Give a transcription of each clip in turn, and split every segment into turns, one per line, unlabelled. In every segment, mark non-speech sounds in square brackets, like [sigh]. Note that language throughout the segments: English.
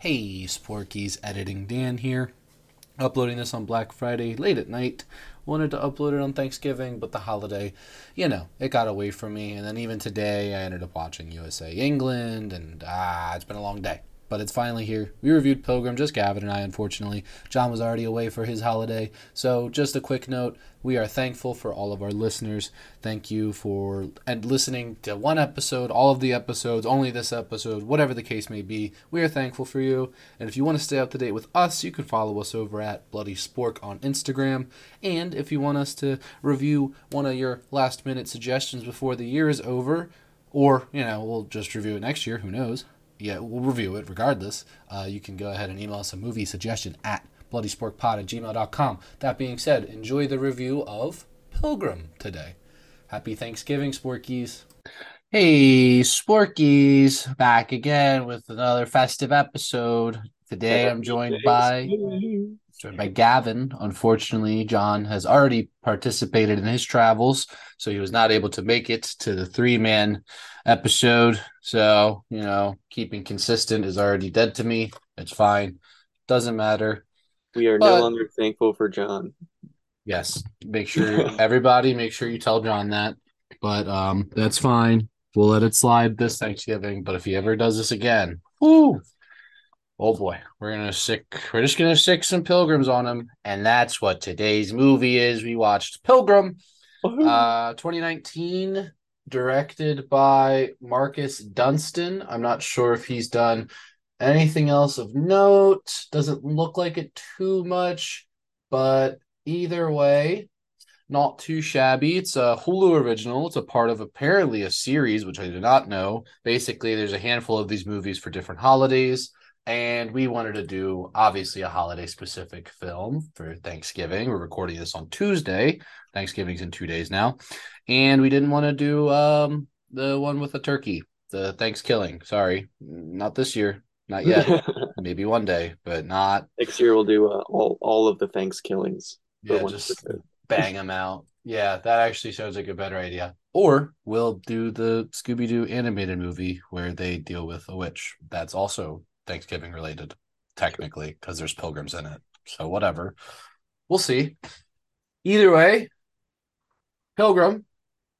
Hey, Sporkies, editing Dan here. Uploading this on Black Friday late at night. Wanted to upload it on Thanksgiving, but the holiday, you know, it got away from me. And then even today, I ended up watching USA England, and ah, it's been a long day but it's finally here. We reviewed Pilgrim, just Gavin and I, unfortunately. John was already away for his holiday. So, just a quick note we are thankful for all of our listeners. Thank you for and listening to one episode, all of the episodes, only this episode, whatever the case may be. We are thankful for you. And if you want to stay up to date with us, you can follow us over at Bloody Spork on Instagram. And if you want us to review one of your last minute suggestions before the year is over, or, you know, we'll just review it next year, who knows? Yeah, we'll review it regardless. Uh, you can go ahead and email us a movie suggestion at bloodysporkpod at gmail.com. That being said, enjoy the review of Pilgrim today. Happy Thanksgiving, Sporkies. Hey, Sporkies, back again with another festive episode. Today I'm joined by joined by Gavin. Unfortunately, John has already participated in his travels, so he was not able to make it to the three man episode. So, you know, keeping consistent is already dead to me. It's fine. Doesn't matter.
We are but, no longer thankful for John.
Yes. Make sure [laughs] everybody make sure you tell John that. But um that's fine. We'll let it slide this Thanksgiving. But if he ever does this again, whoo, oh boy, we're gonna sick. We're just gonna sick some pilgrims on him, and that's what today's movie is. We watched Pilgrim, uh, 2019, directed by Marcus Dunstan. I'm not sure if he's done anything else of note. Doesn't look like it too much, but either way, not too shabby. It's a Hulu original. It's a part of apparently a series, which I did not know. Basically, there's a handful of these movies for different holidays and we wanted to do obviously a holiday specific film for Thanksgiving. We're recording this on Tuesday. Thanksgiving's in two days now, and we didn't want to do um, the one with the turkey, the Thanksgiving. Sorry, not this year, not yet. [laughs] Maybe one day, but not
next year. We'll do uh, all all of the Thanksgivings.
Yeah, just bang them out. Yeah, that actually sounds like a better idea. Or we'll do the Scooby Doo animated movie where they deal with a witch. That's also Thanksgiving related, technically, because there's pilgrims in it. So whatever. We'll see. Either way, Pilgrim,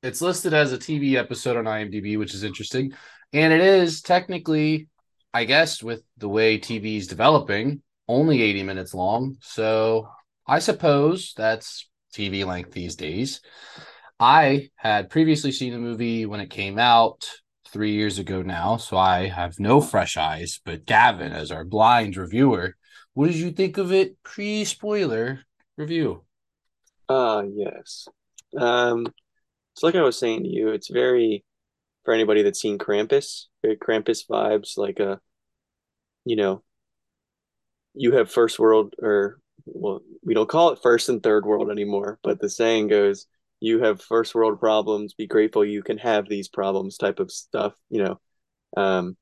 it's listed as a TV episode on IMDb, which is interesting. And it is technically, I guess, with the way TV is developing, only 80 minutes long. So I suppose that's TV length these days. I had previously seen the movie when it came out three years ago now, so I have no fresh eyes. But Gavin, as our blind reviewer, what did you think of it pre spoiler review?
Uh yes. Um it's like I was saying to you, it's very for anybody that's seen Krampus, very Krampus vibes, like a you know, you have first world or well, we don't call it first and third world anymore, but the saying goes you have first world problems be grateful you can have these problems type of stuff you know um,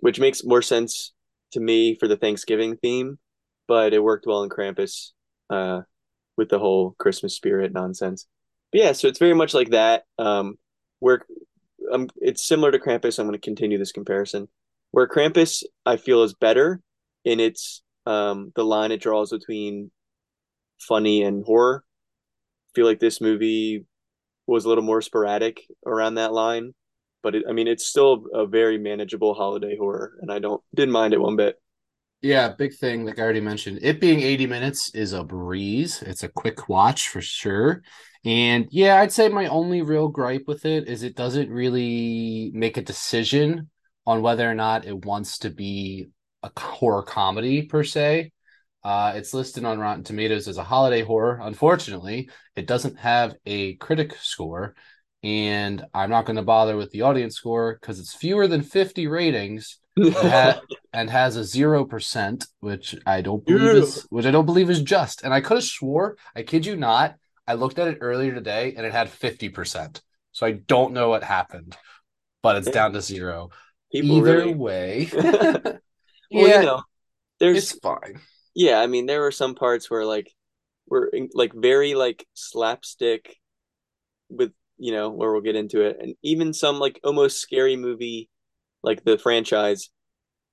which makes more sense to me for the thanksgiving theme but it worked well in krampus uh, with the whole christmas spirit nonsense. But yeah so it's very much like that. Um, where um, it's similar to krampus. I'm going to continue this comparison. Where krampus i feel is better in its um, the line it draws between funny and horror feel like this movie was a little more sporadic around that line, but it, I mean, it's still a very manageable holiday horror, and I don't didn't mind it one bit.
Yeah, big thing, like I already mentioned, it being 80 minutes is a breeze. It's a quick watch for sure. And yeah, I'd say my only real gripe with it is it doesn't really make a decision on whether or not it wants to be a horror comedy per se. Uh, it's listed on Rotten Tomatoes as a holiday horror. Unfortunately, it doesn't have a critic score, and I'm not going to bother with the audience score because it's fewer than 50 ratings [laughs] and has a zero percent, which I don't believe is which I don't believe is just. And I could have swore, I kid you not, I looked at it earlier today and it had 50 percent. So I don't know what happened, but it's down to zero. People Either really... way, [laughs]
well, yeah, you know, there's
it's fine
yeah i mean there were some parts where like were like very like slapstick with you know where we'll get into it and even some like almost scary movie like the franchise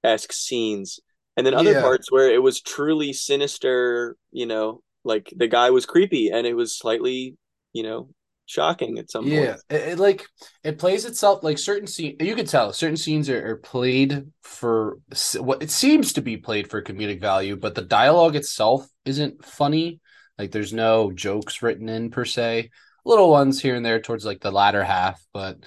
esque scenes, and then other
Yeah.
parts where it was truly sinister. You know, like the guy was creepy, and it was slightly, you know, shocking at some
Yeah,
point.
it, it, like it plays itself like certain scene. You can tell certain scenes are, are played for what it seems to be played for comedic value, but the dialogue itself isn't funny. Like there's no jokes written in per se. Little ones here and there towards like the latter half, but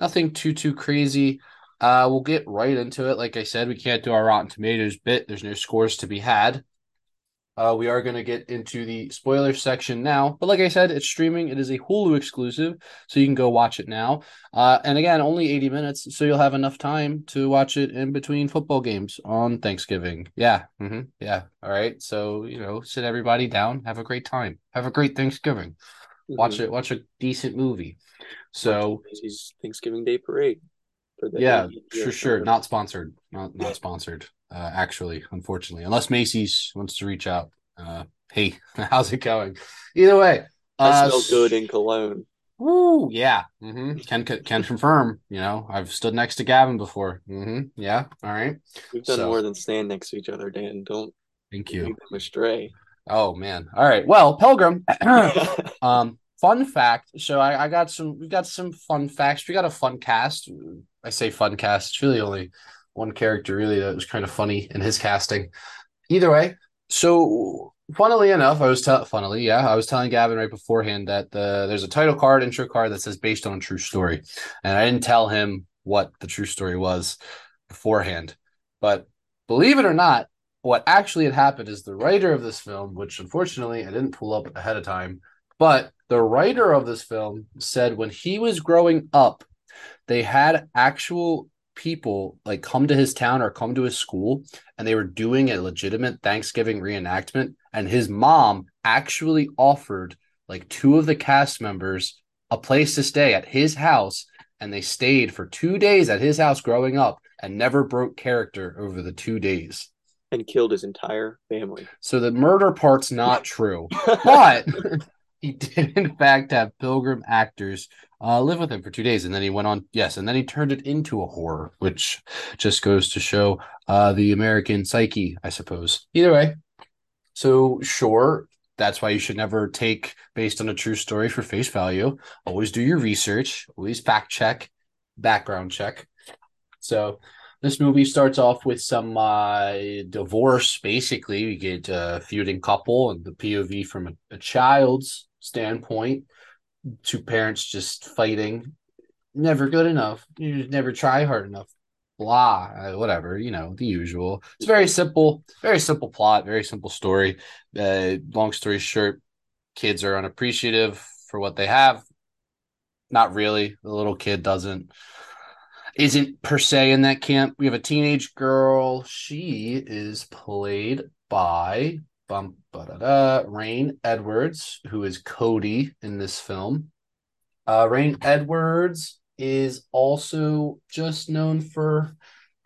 nothing too too crazy. Uh, we'll get right into it. Like I said, we can't do our Rotten Tomatoes bit. There's no scores to be had. Uh, we are going to get into the spoiler section now, but like I said, it's streaming. It is a Hulu exclusive, so you can go watch it now. Uh, and again, only 80 minutes, so you'll have enough time to watch it in between football games on Thanksgiving. Yeah, hmm yeah. All right, so you know, sit everybody down, have a great time, have a great Thanksgiving. Watch
Mhm.
it, watch a decent movie. So
Thanksgiving Day Parade for the
yeah,
80th
for sure, not sponsored, not not sponsored. Uh, actually, unfortunately, unless Macy's wants to reach out. Uh, hey, [laughs] how's it going? Either way,
I
uh,
smell good in cologne.
Woo, yeah. hmm Can can confirm. You know, I've stood next to Gavin before. hmm Yeah. All right.
We've done
So-
more than stand next to each other, Dan. Don't
Thank you.
them astray.
Oh man. All right. Well, Pilgrim. [clears throat] [laughs] um, fun fact. So I, I got some. We got some fun facts. We got a fun cast. I say fun cast. It's really only one character really that was kind of funny in his casting. Either way. So funnily enough, I was telling funnily, yeah, I was telling Gavin right beforehand that the there's a title card, intro card that says based on true story, and I didn't tell him what the true story was beforehand. But believe it or not, what actually had happened is the writer of this film, which unfortunately I didn't pull up ahead of time, but the writer of this film said when he was growing up, they had actual people like come to his town or come to his school and they were doing a legitimate Thanksgiving reenactment and his mom actually offered like two of the cast members a place to stay at his house and they stayed for 2 days at his house growing up and never broke character over the 2 days.
and killed his entire family.
So the murder part's not true, but [laughs] he did have pilgrim actors uh, live with him for two days, and then he went on. Yes, and then he turned it into a horror, which just goes to show uh, the American psyche, I suppose. Either way, so sure. That's why you should never take based on a true story for face value. Always do your research. Always fact check, background check. So this movie starts off with some uh, divorce. Basically, we get a feuding couple and the POV from a, a child's standpoint. to parents just fighting. Never good enough. You never try hard enough. Blah, uh, whatever. You know the usual. It's very simple. Very simple plot. Very simple story. Uh, long story short, kids are unappreciative for what they have. Not really. The little kid doesn't isn't per se in that camp. We have a teenage girl. She is played by bum, ba-da-da, Reign Edwards, who is Cody in this film. Uh, Reign Edwards is also just known for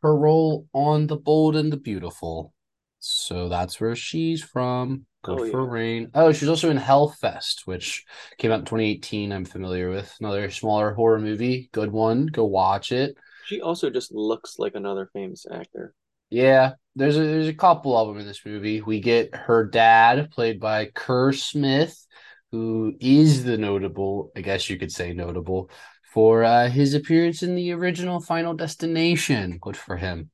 her role on The Bold and the Beautiful. So that's where she's from. Good
Oh,
for
yeah.
Reign. Oh, she's also in Hellfest, which came out in 2018. I'm familiar with another smaller horror movie. Good one. Go watch it.
She also just looks like another famous actor.
Yeah, there's a there's a couple of them in this movie. We get her dad, played by Kerr Smith, who is the notable, I guess you could say notable, for uh, his appearance in the original Final Destination. Good for him,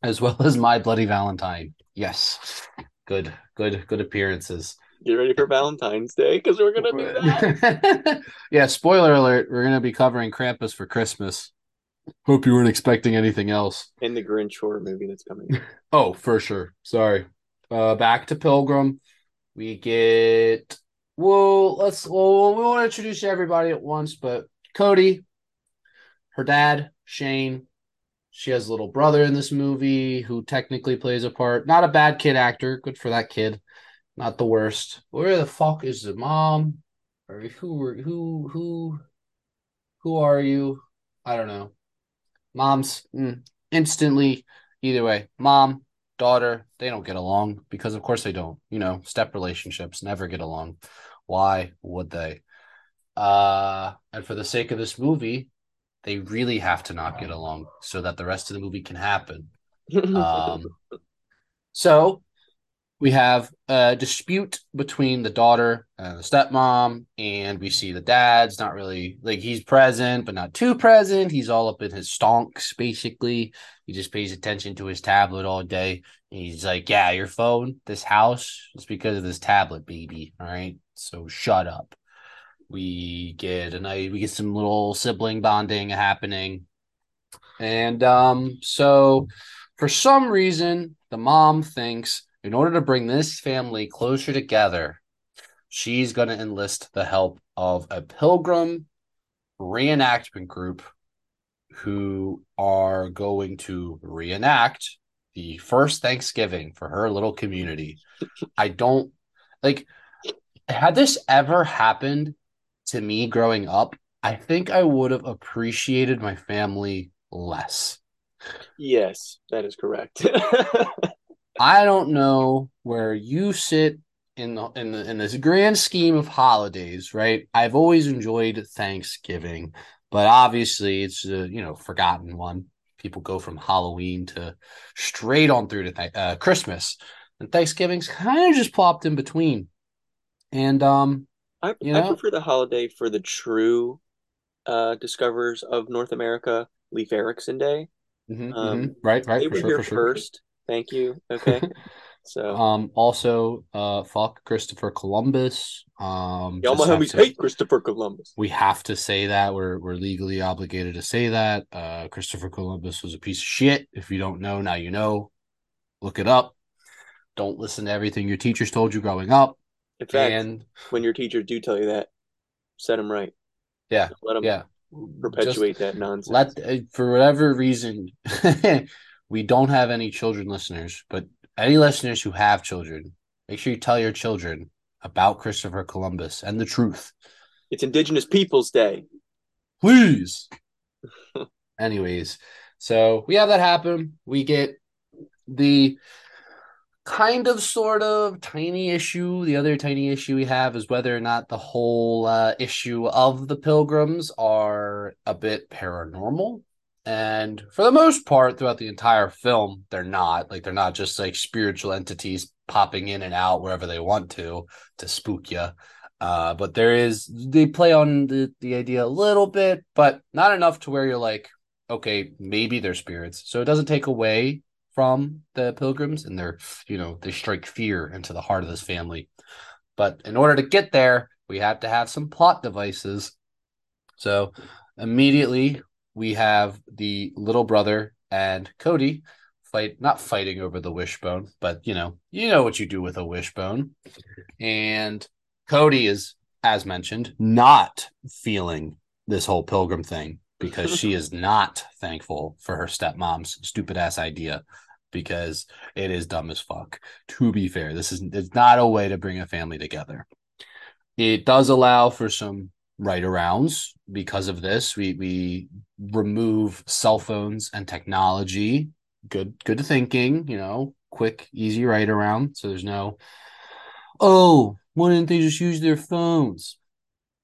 as well as My Bloody Valentine. Yes, good, good, good appearances.
Get ready for Valentine's Day because we're gonna do that. [laughs]
yeah, spoiler alert, we're gonna be covering Krampus for Christmas. Hope you weren't expecting anything else.
In the Grinch horror movie that's coming. [laughs]
Oh, for sure. Sorry. Uh back to Pilgrim. We get well, let's well we want to introduce everybody at once, but Cody, her dad, Shane. She has a little brother in this movie who technically plays a part. Not a bad kid actor. Good for that kid. Not the worst. Where the fuck is the mom? Or who were who who who are you? I don't know. Moms mm, instantly either way. Mom, daughter, they don't get along because of course they don't. You know, step relationships never get along. Why would they? Uh and for the sake of this movie, they really have to not get along so that the rest of the movie can happen. [laughs] Um, so we have a dispute between the daughter and the stepmom, and we see the dad's not really like he's present, but not too present. He's all up in his stonks, basically. He just pays attention to his tablet all day. He's like, Yeah, your phone, this house, it's because of this tablet, baby. All right. So shut up. We get a night, we get some little sibling bonding happening. And um, so for some reason, the mom thinks in order to bring this family closer together, she's going to enlist the help of a pilgrim reenactment group who are going to reenact the first Thanksgiving for her little community. I don't like, had this ever happened to me growing up, I think I would have appreciated my family less.
Yes, that is correct. [laughs]
I don't know where you sit in the in the in this grand scheme of holidays, right? I've always enjoyed Thanksgiving, but obviously it's a you know forgotten one. People go from Halloween to straight on through to th- uh, Christmas, and Thanksgiving's kind of just plopped in between. And um,
I,
you
I prefer the holiday for the true uh, discoverers of North America, Leif Erikson Day.
mhm,
Um,
mhm, right, right,
they
for
were
sure,
here
sure.
first. Thank you. [laughs] Okay. So
Um, also, uh, fuck Christopher Columbus. Um,
y'all my homies
to-
hate Christopher Columbus.
we have to say that we're we're legally obligated to say that. Uh, Christopher Columbus was a piece of shit. If you don't know, now you know. Look it up. Don't listen to everything your teachers told you growing up.
In fact,
and
when your teachers do tell you that, set them right.
yeah,
Let them
yeah,
perpetuate that nonsense.
let uh, for whatever reason [laughs] we don't have any children listeners, but any listeners who have children, make sure you tell your children about Christopher Columbus and the truth.
it's Indigenous Peoples Day.
please. [laughs] Anyways, so we have that happen. We get the kind of sort of tiny issue. The other tiny issue we have is whether or not the whole uh, issue of the pilgrims are a bit paranormal. And for the most part, throughout the entire film, they're not. Like, they're not just like spiritual entities popping in and out wherever they want to to spook you. Uh, but there is they play on the the idea a little bit, but not enough to where you're like, okay, maybe they're spirits. So it doesn't take away from the pilgrims and their, you know, they strike fear into the heart of this family. But in order to get there, we have to have some plot devices. So immediately we have the little brother and Cody fight not fighting over the wishbone, but you know, you know what you do with a wishbone. And Cody is, as mentioned, not feeling this whole pilgrim thing because she is [laughs] not thankful for her stepmom's stupid ass idea because it is dumb as fuck. To be fair, this is it's not a way to bring a family together. It does allow for some right arounds because of this. We we remove cell phones and technology. Good good thinking, you know, quick, easy right around. So there's no oh, why didn't they just use their phones?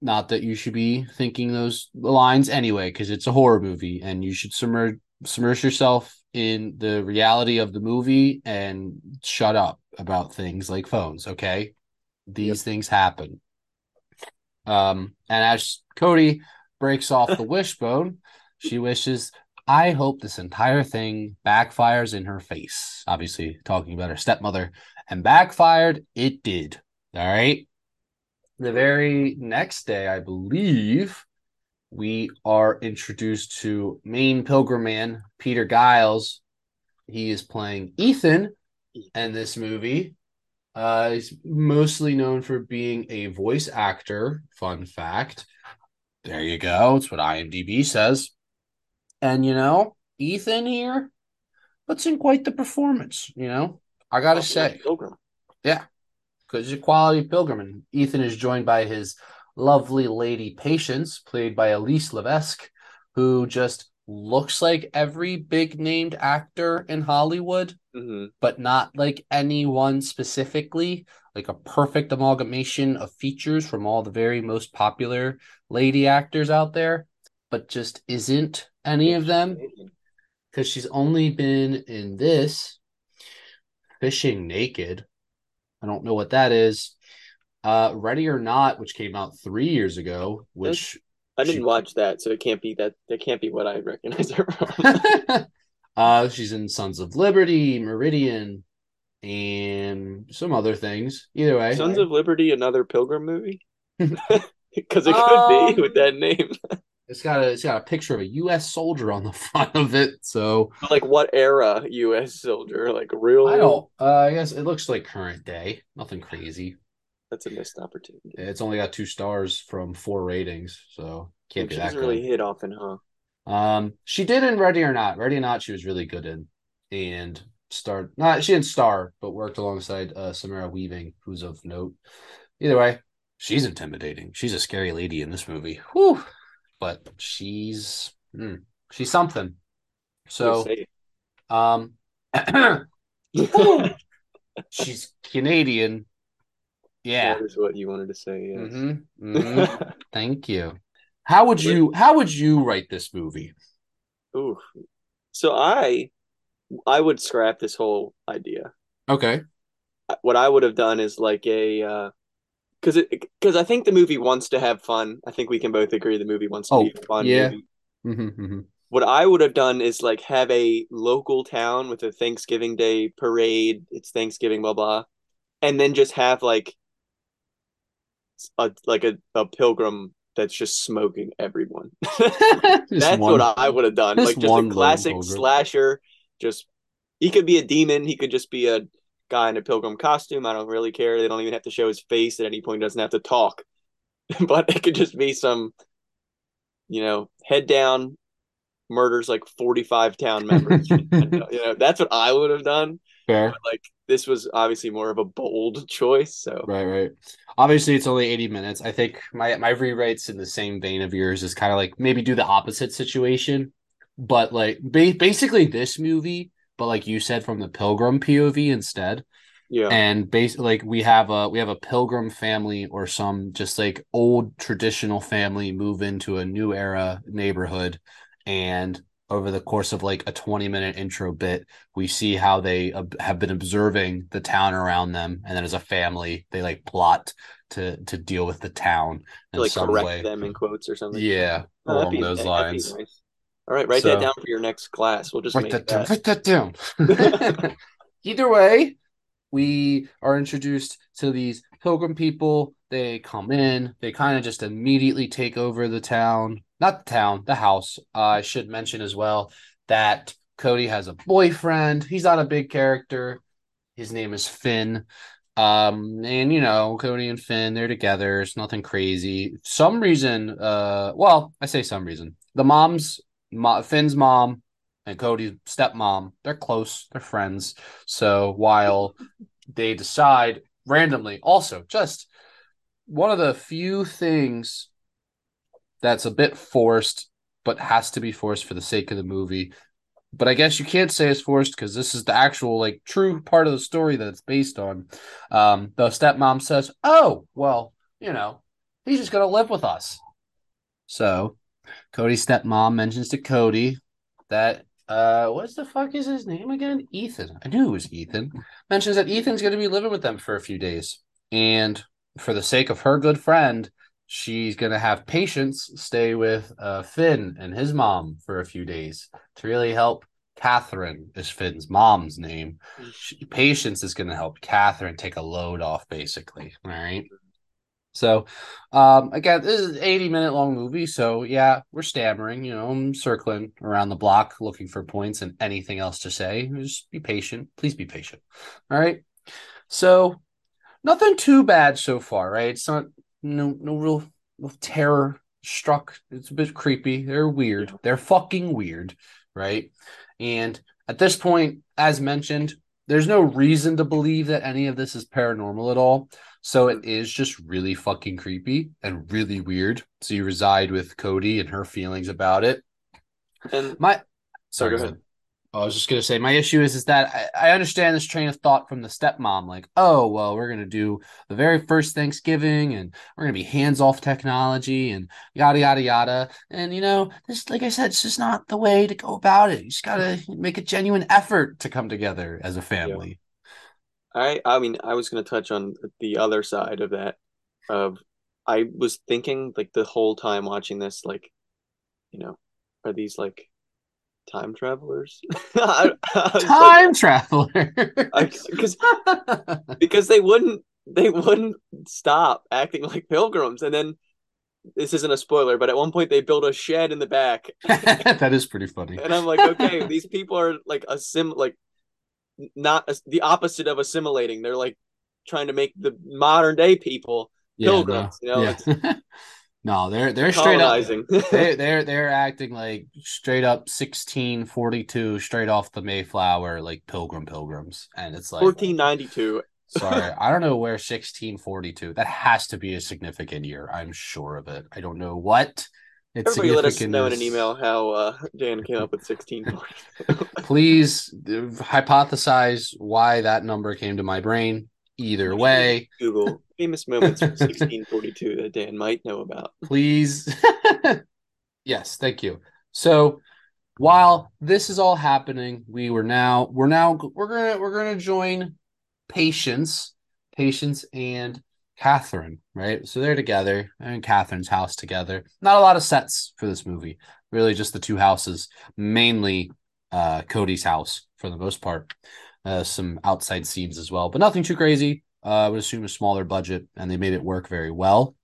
Not that you should be thinking those lines anyway, because it's a horror movie and you should submerge submerge yourself in the reality of the movie and shut up about things like phones, okay? These
Yep.
things happen. Um, and as Cody breaks off the [laughs] wishbone, she wishes, I hope this entire thing backfires in her face. Obviously, talking about her stepmother, and backfired, it did. All right. The very next day, I believe, we are introduced to main pilgrim man, Peter Giles. He is playing Ethan in this movie. Uh, he's mostly known for being a voice actor. Fun fact. There you go. It's what IMDb says. And you know, Ethan here puts in quite the performance. You know, I gotta say,
Pilgrim.
Yeah, because he's a quality pilgrim. And Ethan is joined by his lovely lady Patience, played by Elise Levesque, who just looks like every big named actor in Hollywood
hmm
but not like anyone specifically, like a perfect amalgamation of features from all the very most popular lady actors out there, but just isn't any of them. because she's only been in this Fishing Naked. I don't know what that is. Uh, Ready or Not, which came out three years ago, which
I didn't
She-
watch that, so it can't be that. That can't be what I recognize her from. [laughs]
uh, she's in Sons of Liberty, Meridian, and some other things. Either way,
Sons of Liberty, another Pilgrim movie. [laughs] [laughs] Because it could
Um,
be with that name.
it's got a it's got a picture of a U.S. soldier on the front of it. So
like what era U.S. soldier? Like real?
I don't. Uh, I guess it looks like current day. Nothing crazy.
That's a missed opportunity.
It's only got two stars from four ratings, so can't be that
really hit often, huh?
Um, she did in Ready or Not. Ready or Not, she was really good in, and starred. Not she didn't star, but worked alongside uh, Samara Weaving, who's of note. Either way, she's intimidating. She's a scary lady in this movie. Whew. But she's hmm, she's something. So, um, [coughs] [laughs] she's Canadian. Yeah.
That is what you wanted to say. Yes.
Mm-hmm. [laughs] Mhm. Thank you. How would you how would you write this movie?
Ooh. So I, I would scrap this whole idea.
Okay.
What I would have done is like a, Uh, because it because I think the movie wants to have fun. I think we can both agree the movie wants to
Oh,
be fun
yeah.
movie.
Mm-hmm,
What I would have done is like have a local town with a Thanksgiving Day parade. It's Thanksgiving, blah blah, and then just have like a like a, a pilgrim that's just smoking everyone. [laughs] That's what I would have done.
just
Like just a classic slasher. Just he could be a demon. He could just be a guy in a pilgrim costume. I don't really care. They don't even have to show his face at any point. He doesn't have to talk. [laughs] but it could just be some, you know, head down, murders like forty five town members. [laughs] you know, that's what I would have done.
Fair.
But like this was obviously more of a bold [laughs] choice. So
Right, right. Obviously, it's only 80 minutes. I think my my rewrites in the same vein of yours is kind of like maybe do the opposite situation, but like ba- basically this movie, but like you said, from the Pilgrim POV instead.
yeah,
and base like we have a we have a pilgrim family or some just like old traditional family move into a new era neighborhood and over the course of like a 20 minute intro bit we see how they ob- have been observing the town around them and then as a family they like plot to to deal with the town in
to, like
some
correct
way
them in quotes or something.
yeah
Oh,
along
be-
those lines
nice. All right, write
So-
that down for your next class. We'll just
write that. down. Write that down. [laughs] [laughs] Either way, we are introduced to these pilgrim people. They come in. They kind of just immediately take over the town. Not the town, the house. Uh, I should mention as well that Cody has a boyfriend. He's not a big character. His name is Finn. Um, and you know, Cody and Finn, they're together. It's nothing crazy. Some reason, uh, well, I say some reason. The mom's mo- Finn's mom and Cody's stepmom, they're close, they're friends. So while they decide randomly, also just one of the few things that's a bit forced, but has to be forced for the sake of the movie. But I guess you can't say it's forced because this is the actual, like, true part of the story that it's based on. Um, the stepmom says, Oh, well, you know, he's just going to live with us. So Cody's stepmom mentions to Cody that uh what the fuck is his name again? Ethan. I knew it was Ethan. Mentions that Ethan's gonna be living with them for a few days. And for the sake of her good friend, she's gonna have patience stay with uh Finn and his mom for a few days to really help Catherine is Finn's mom's name. She, patience is gonna help Catherine take a load off, basically. All right. So, um, again, this is an 80 minute long movie. So, yeah, we're stammering, you know, I'm circling around the block looking for points and anything else to say. Just be patient. Please be patient. All right. So, nothing too bad so far, right? It's not, no, no real, terror struck. It's a bit creepy. They're weird. They're fucking weird, right? And at this point, as mentioned, there's no reason to believe that any of this is paranormal at all. So it is just really fucking creepy and really weird. So you reside with Cody and her feelings about it.
And
My
Sorry, go ahead.
I was just gonna say my issue is is that I, I understand this train of thought from the stepmom, like, oh well, we're gonna do the very first Thanksgiving and we're gonna be hands off technology and yada yada yada. And you know, this like I said, it's just not the way to go about it. You just gotta make a genuine effort to come together as a family.
Yeah. I I mean, I was gonna touch on the other side of that. Of I was thinking like the whole time watching this, like, you know, are these like [laughs] time travelers. I,
I time like, traveler.
Because because they wouldn't they wouldn't stop acting like pilgrims, and then this isn't a spoiler, but at one point they build a shed in the back. [laughs]
that is pretty funny.
And I'm like, okay, these people are like a sim like not a, the opposite of assimilating. They're like trying to make the modern day people pilgrims. Yeah, no. You know,
yeah. No, they're they're straight up. [laughs] they, they're they're acting like straight up sixteen forty two, straight off the Mayflower, like Pilgrim Pilgrims, and it's like
fourteen ninety two.
sorry, [laughs] I don't know where sixteen forty two. That has to be a significant year. I'm sure of it. I don't know what.
It's Everybody let us know in an email how uh, Dan came up with 1642.
Please hypothesize why that number came to my brain. Either way,
Google [laughs] famous moments from 1642 that Dan might know about.
Please. [laughs] yes, thank you. So while this is all happening, we were now we're now we're gonna we're gonna join Patience, Patience and Catherine, right? So they're together in Catherine's house together. Not a lot of sets for this movie. Really just the two houses, mainly uh Cody's house for the most part uh, some outside scenes as well, but nothing too crazy. Uh, I would assume a smaller budget, and they made it work very well.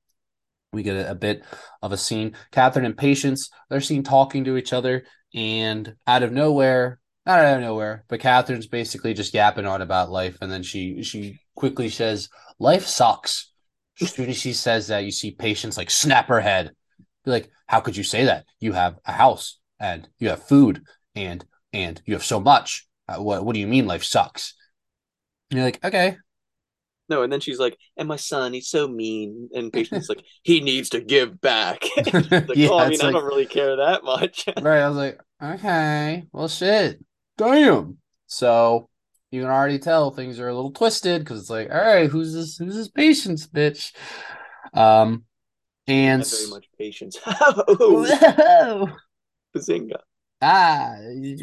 We get a, a bit of a scene. Catherine and Patience, they're seen talking to each other, and out of nowhere, not out of nowhere, but Catherine's basically just yapping on about life, and then she she quickly says, "Life sucks." As soon as she says that, you see Patience like snap her head, be like, "How could you say that? You have a house, and you have food, and and you have so much. Uh, what what do you mean life sucks? And you're like, okay.
No, and then she's like, and my son, he's so mean. And [laughs] Patience like, he needs to give back. [laughs] like, [laughs] yeah, oh, I mean, like, I don't really care that much.
right. I was like, okay, well shit. Damn. So you can already tell things are a little twisted because it's like, all right, who's this who's this patience, bitch? Um and
Not very much patience. oh, Bazinga.
Ah,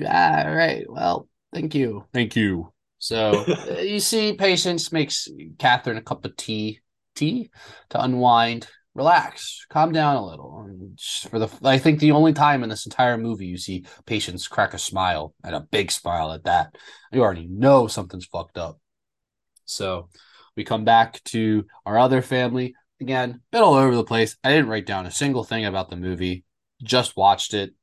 ah, right. Well, Thank you. Thank you. So [laughs] uh, you see, patience makes Catherine a cup of tea, tea to unwind, relax, calm down a little. For the, I think the only time in this entire movie you see patience crack a smile and a big smile at that, you already know something's fucked up. So we come back to our other family again, bit all over the place. I didn't write down a single thing about the movie. Just watched it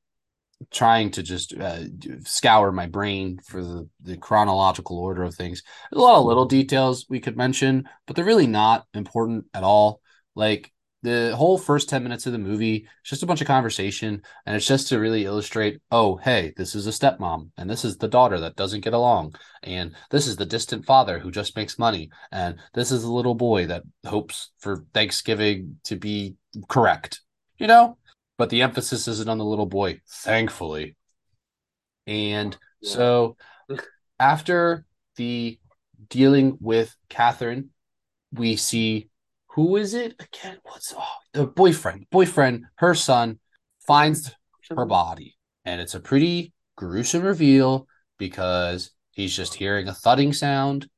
trying to just uh, scour my brain for the, the chronological order of things. There's a lot of little details we could mention, but they're really not important at all. Like the whole first 10 minutes of the movie, it's just a bunch of conversation. And it's just to really illustrate oh, hey, this is a stepmom, and this is the daughter that doesn't get along. And this is the distant father who just makes money. And this is the little boy that hopes for Thanksgiving to be correct. You know, but the emphasis isn't on the little boy, thankfully. And yeah. so after the dealing with Catherine, we see who is it again? What's oh, the boyfriend? Boyfriend, her son finds her body, and it's a pretty gruesome reveal because he's just hearing a thudding sound,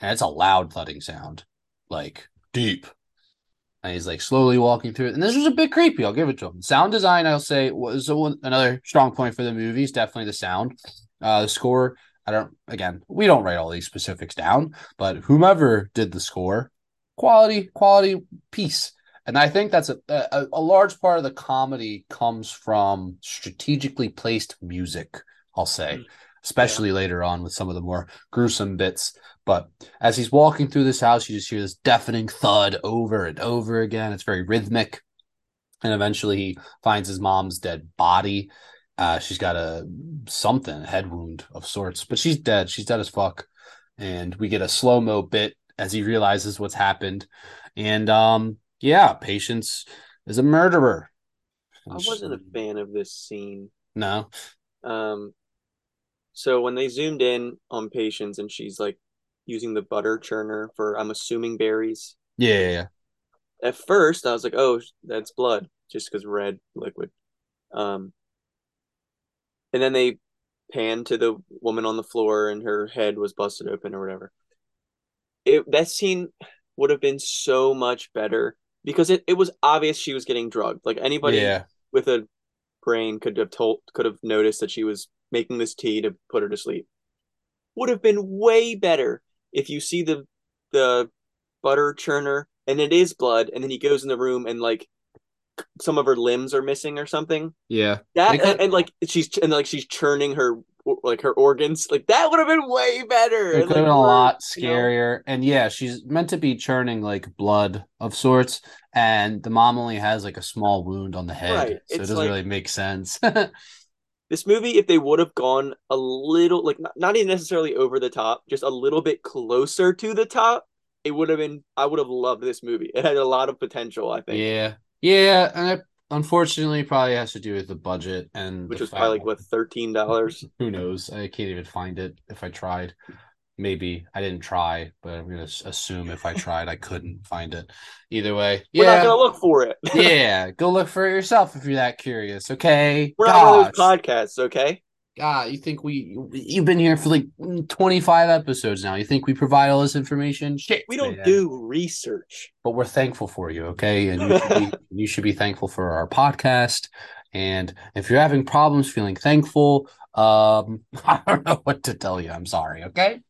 and it's a loud thudding sound, like deep and he's like slowly walking through it. And this was a bit creepy. I'll give it to him. Sound design, I'll say, was another strong point for the movie. Is definitely the sound. Uh, the score, I don't. Again, we don't write all these specifics down, but whomever did the score, quality, quality piece. And I think that's a, a, a large part of the comedy comes from strategically placed music. I'll say, mm. especially yeah. later on with some of the more gruesome bits. But as he's walking through this house, you just hear this deafening thud over and over again. It's very rhythmic. And eventually he finds his mom's dead body. Uh, she's got a something, a head wound of sorts, but she's dead. She's dead as fuck. And we get a slow mo bit as he realizes what's happened. And um, yeah, Patience is a murderer.
I wasn't a fan of this scene.
No.
Um, So when they zoomed in on Patience and she's like using the butter churner for, I'm assuming berries.
Yeah, yeah, yeah.
At first, I was like, oh, that's blood, just because red liquid. Um, and then they panned to the woman on the floor and her head was busted open or whatever. It that scene would have been so much better because it, it was obvious she was getting drugged. Like anybody
Yeah.
with a brain could have told could have noticed that she was making this tea to put her to sleep. Would have been way better if you see the the butter churner and it is blood and then he goes in the room and like some of her limbs are missing or something.
Yeah.
That and, and, like she's and like she's churning her like her organs. Like that would have been way better.
It could have
like,
been a lot
you know?
scarier. And yeah, she's meant to be churning like blood of sorts, and the mom only has like a small wound on the head.
Right.
So it doesn't
like-
really make sense. [laughs]
This movie, if they would have gone a little like not, not even necessarily over the top, just a little bit closer to the top, it would have been I would have loved this movie. It had a lot of potential, I think.
yeah. Yeah. And it unfortunately probably has to do with the budget and
Which was probably like what thirteen dollars. [laughs]
Who knows? I can't even find it if I tried. Maybe I didn't try, but I'm gonna assume if I [laughs] tried, I couldn't find it. Either way,
We're
yeah,
not gonna look for it. [laughs]
yeah. Go look for it yourself if you're that curious. Okay,
We're not one of those podcasts, okay?
God, you think we you've been here for like mm, 25 episodes now. You think we provide all this information? Shit.
We don't
man.
do research.
but we're thankful for you, okay? And you should, be, [laughs] you should be thankful for our podcast. And if you're having problems feeling thankful, um, [laughs] I don't know what to tell you. I'm sorry, okay?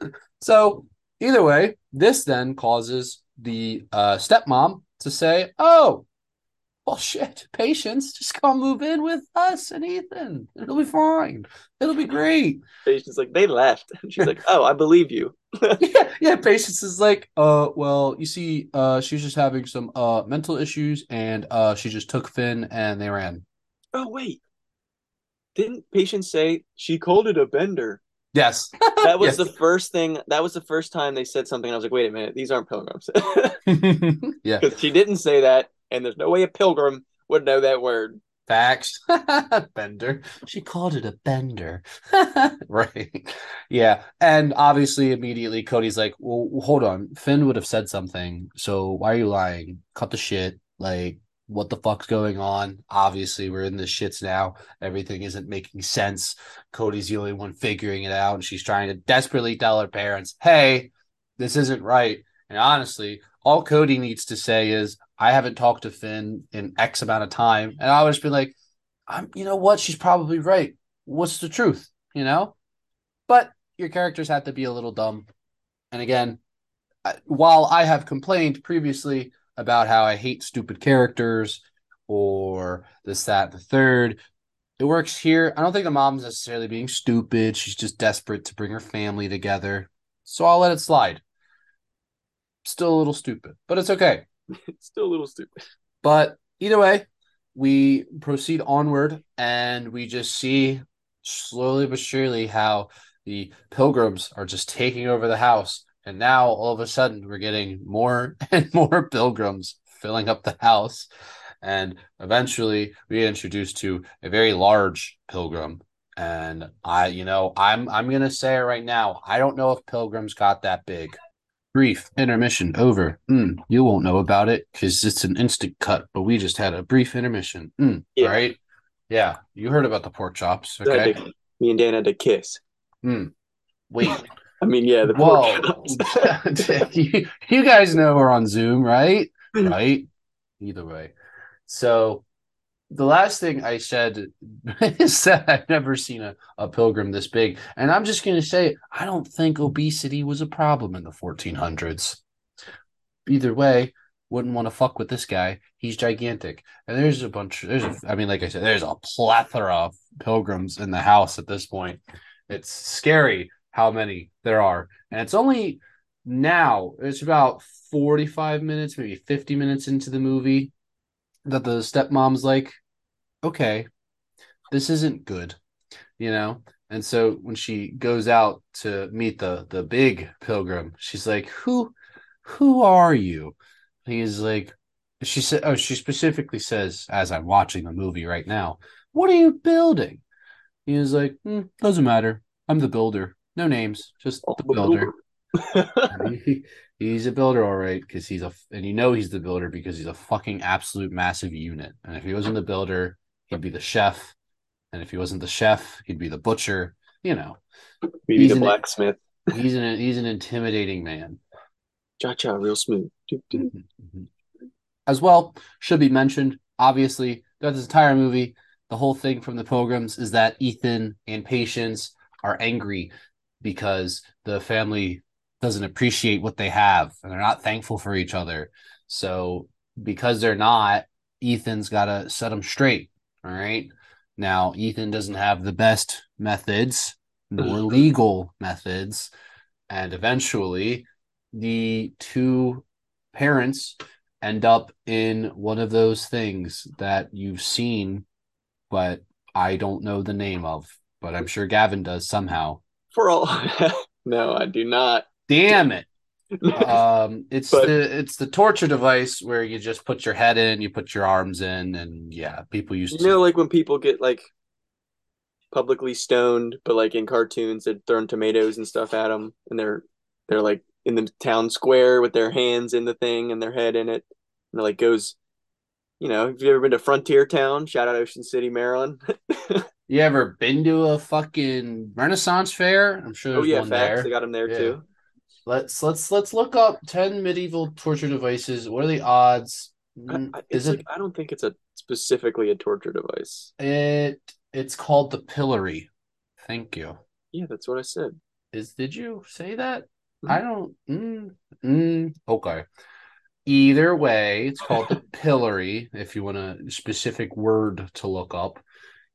So either way, this then causes the uh, stepmom to say, "Oh, well, shit, patience, just come move in with us and Ethan. It'll be fine. It'll be great."
Patience like they left. And [laughs] she's like, Oh, I believe you. [laughs]
yeah, yeah. Patience is like, uh, well, you see, uh, she's just having some uh mental issues, and uh, she just took Finn and they ran.
Oh wait. Didn't Patience say she called it a bender?
Yes,
That was
Yes.
the first thing that was the first time they said something. I was like, wait a minute, these aren't pilgrims. [laughs] [laughs]
yeah.
Because she didn't say that, and there's no way a pilgrim would know that word.
Facts. [laughs] bender. She called it a bender. right. Yeah. And obviously, immediately, Cody's like, well, hold on. Finn would have said something. So why are you lying? Cut the shit. Like, what the fuck's going on? Obviously, we're in the shits now. Everything isn't making sense. Cody's the only one figuring it out. And she's trying to desperately tell her parents, hey, this isn't right. And honestly, all Cody needs to say is, I haven't talked to Finn in X amount of time. And I would just be like, I'm, you know what? She's probably right. What's the truth? You know? But your characters have to be a little dumb. And again, while I have complained previously about how I hate stupid characters or this, that, the third, it works here. I don't think the mom's necessarily being stupid. She's just desperate to bring her family together. So I'll let it slide. Still a little stupid, but it's okay. [laughs]
Still a little stupid.
But either way, we proceed onward and we just see slowly but surely how the pilgrims are just taking over the house. And now all of a sudden we're getting more [laughs] and more pilgrims filling up the house. And eventually we get introduced to a very large pilgrim. And I, you know, I'm I'm gonna say it right now. I don't know if pilgrims got that big. Brief intermission over. Mm, you won't know about it because it's an instant cut, but we just had a brief intermission. Mm,
Yeah.
Right? Yeah. You heard about the pork chops.
So I had
Okay.
to- me and Dan had to kiss.
Mm. Wait.
I mean, yeah, the
Whoa. [laughs] [laughs] you, you guys know we're on Zoom, right? Hmm. Right? Either way. So the last thing I said [laughs] is that I've never seen a, a pilgrim this big. And I'm just going to say, I don't think obesity was a problem in the 1400s. Either way, wouldn't want to fuck with this guy. He's gigantic. And there's a bunch, there's, a, I mean, like I said, there's a plethora of pilgrims in the house at this point. It's scary how many there are. And it's only now, it's about 45 minutes, maybe 50 minutes into the movie that the stepmom's like, okay, this isn't good, you know? And so when she goes out to meet the the big pilgrim, she's like, "Who who are you?" He's like she said oh she specifically says as I'm watching the movie right now, "What are you building?" He was like, "Hmm, "Doesn't matter. I'm the builder. No names, just
Oh,
the builder. He- he's a builder, all right, because he's a and you know he's the builder because he's a fucking absolute massive unit. And if he wasn't the builder, he'd be the chef. And if he wasn't the chef, he'd be the butcher. You know,
Maybe
He's
the
an-
blacksmith.
he's an he's an intimidating man.
Cha cha, real smooth. Doop.
Mhm. As well, should be mentioned, obviously, throughout this entire movie, the whole thing from the Pilgrims is that Ethan and Patience are angry because the family doesn't appreciate what they have and they're not thankful for each other. So, because they're not, Ethan's got to set them straight. All right. Now, Ethan doesn't have the best methods nor mm-hmm. legal methods. And eventually, the two parents end up in one of those things that you've seen, but I don't know the name of. But I'm sure Gavin does somehow.
For all. [laughs] no, I do not.
Damn it. [laughs] Um, it's
But-
the it's the torture device where you just put your head in, you put your arms in, and yeah, people used
You
to
know, like when people get like publicly stoned, but like in cartoons, they're throwing tomatoes and stuff at them, and they're they're like in the town square with their hands in the thing and their head in it, and it like goes. You know, have you ever been to Frontier Town? Shout out Ocean City, Maryland. [laughs]
You ever been to a fucking Renaissance fair? I'm sure
oh
there's
yeah,
one
facts.
there.
They got them there
Yeah.
too.
Let's let's let's look up ten medieval torture devices. What are the odds?
I,
Mm,
I,
Is it
like I don't think it's a specifically a torture device.
it? It's called the pillory. Thank you.
Yeah, that's what I said.
Is did you say that?
Mhm.
I don't. Mm, mm, okay. Either way, it's called the [laughs] pillory. If you want a specific word to look up,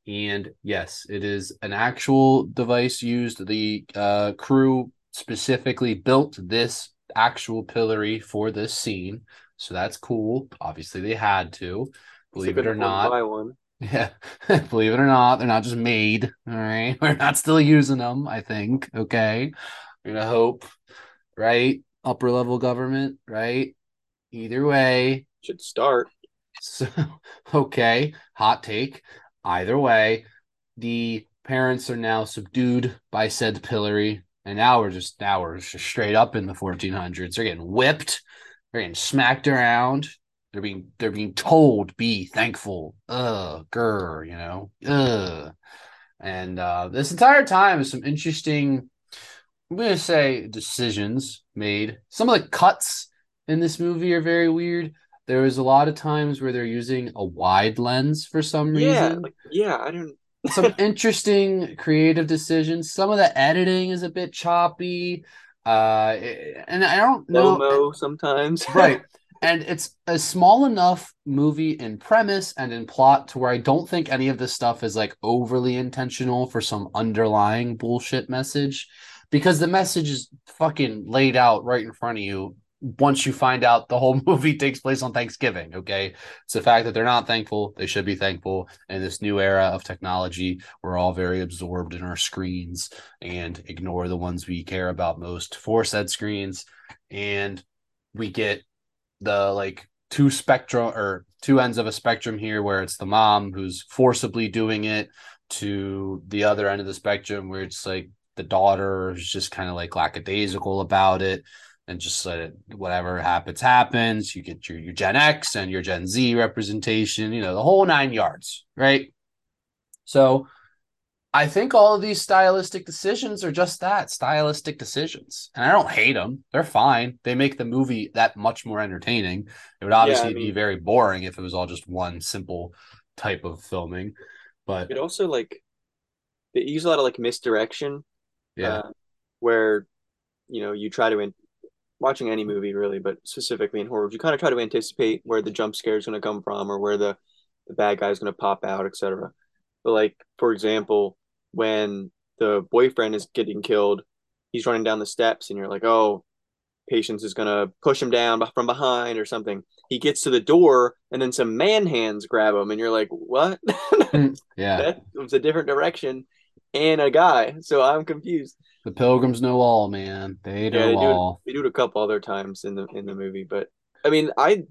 and yes, it is an actual device used. The uh, crew specifically built this actual pillory for this scene, so that's cool. Obviously, they had to. Believe it or not,
buy one.
yeah, [laughs] believe it or not, they're not just made. All right, [laughs] we're not still using them. I think. Okay, we're gonna hope, right? Upper level government, right? Either way,
Should start.
so [laughs] okay, hot take. Either way, the parents are now subdued by said pillory, and now we're just now we're just straight up in the 1400s. They're getting whipped, they're getting smacked around. They're being they're being told be thankful. Ugh, grr, you know, ugh. And uh, this entire time is some interesting. I'm gonna say decisions made. Some of the cuts in this movie are very weird. There was a lot of times where they're using a wide lens for some
Yeah,
reason.
like yeah, I don't. [laughs]
Some [laughs] interesting creative decisions. Some of the editing is a bit choppy. Uh, and I don't know.
Slow-mo sometimes. [laughs]
Right. And it's a small enough movie in premise and in plot to where I don't think any of this stuff is like overly intentional for some underlying bullshit message because the message is fucking laid out right in front of you once you find out the whole [laughs] movie takes place on Thanksgiving. Okay. It's the fact that they're not thankful. They should be thankful. In this new era of technology, we're all very absorbed in our screens and ignore the ones we care about most for said screens. And we get the like two spectrum or two ends of a spectrum here where it's the mom who's forcibly doing it to the other end of the spectrum where it's like the daughter is just kind of like lackadaisical about it and just let it whatever happens happens you get your, your gen x and your gen z representation you know the whole nine yards right so I think all of these stylistic decisions are just that stylistic decisions. And I don't hate them. They're fine. They make the movie that much more entertaining. It would obviously
I
be very boring if it was all just one simple type of filming. But
It also like they use a lot of like misdirection.
yeah,
uh, where you know you try to in- watching any movie really, but specifically in horror, you kind of try to anticipate where the jump scare is going to come from or where the the bad guy is going to pop out, etc. But like for example, when the boyfriend is getting killed, he's running down the steps, and you're like, oh. Patience is gonna push him down from behind or something. He gets to the door, and then some man hands grab him, and you're like, "What?" [laughs]
Hmm, yeah.
that was a different direction, and a guy. So I'm confused.
The pilgrims know all, man. They
Yeah,
know
they do it.
all.
They do it a couple other times in the in the movie, but I mean, I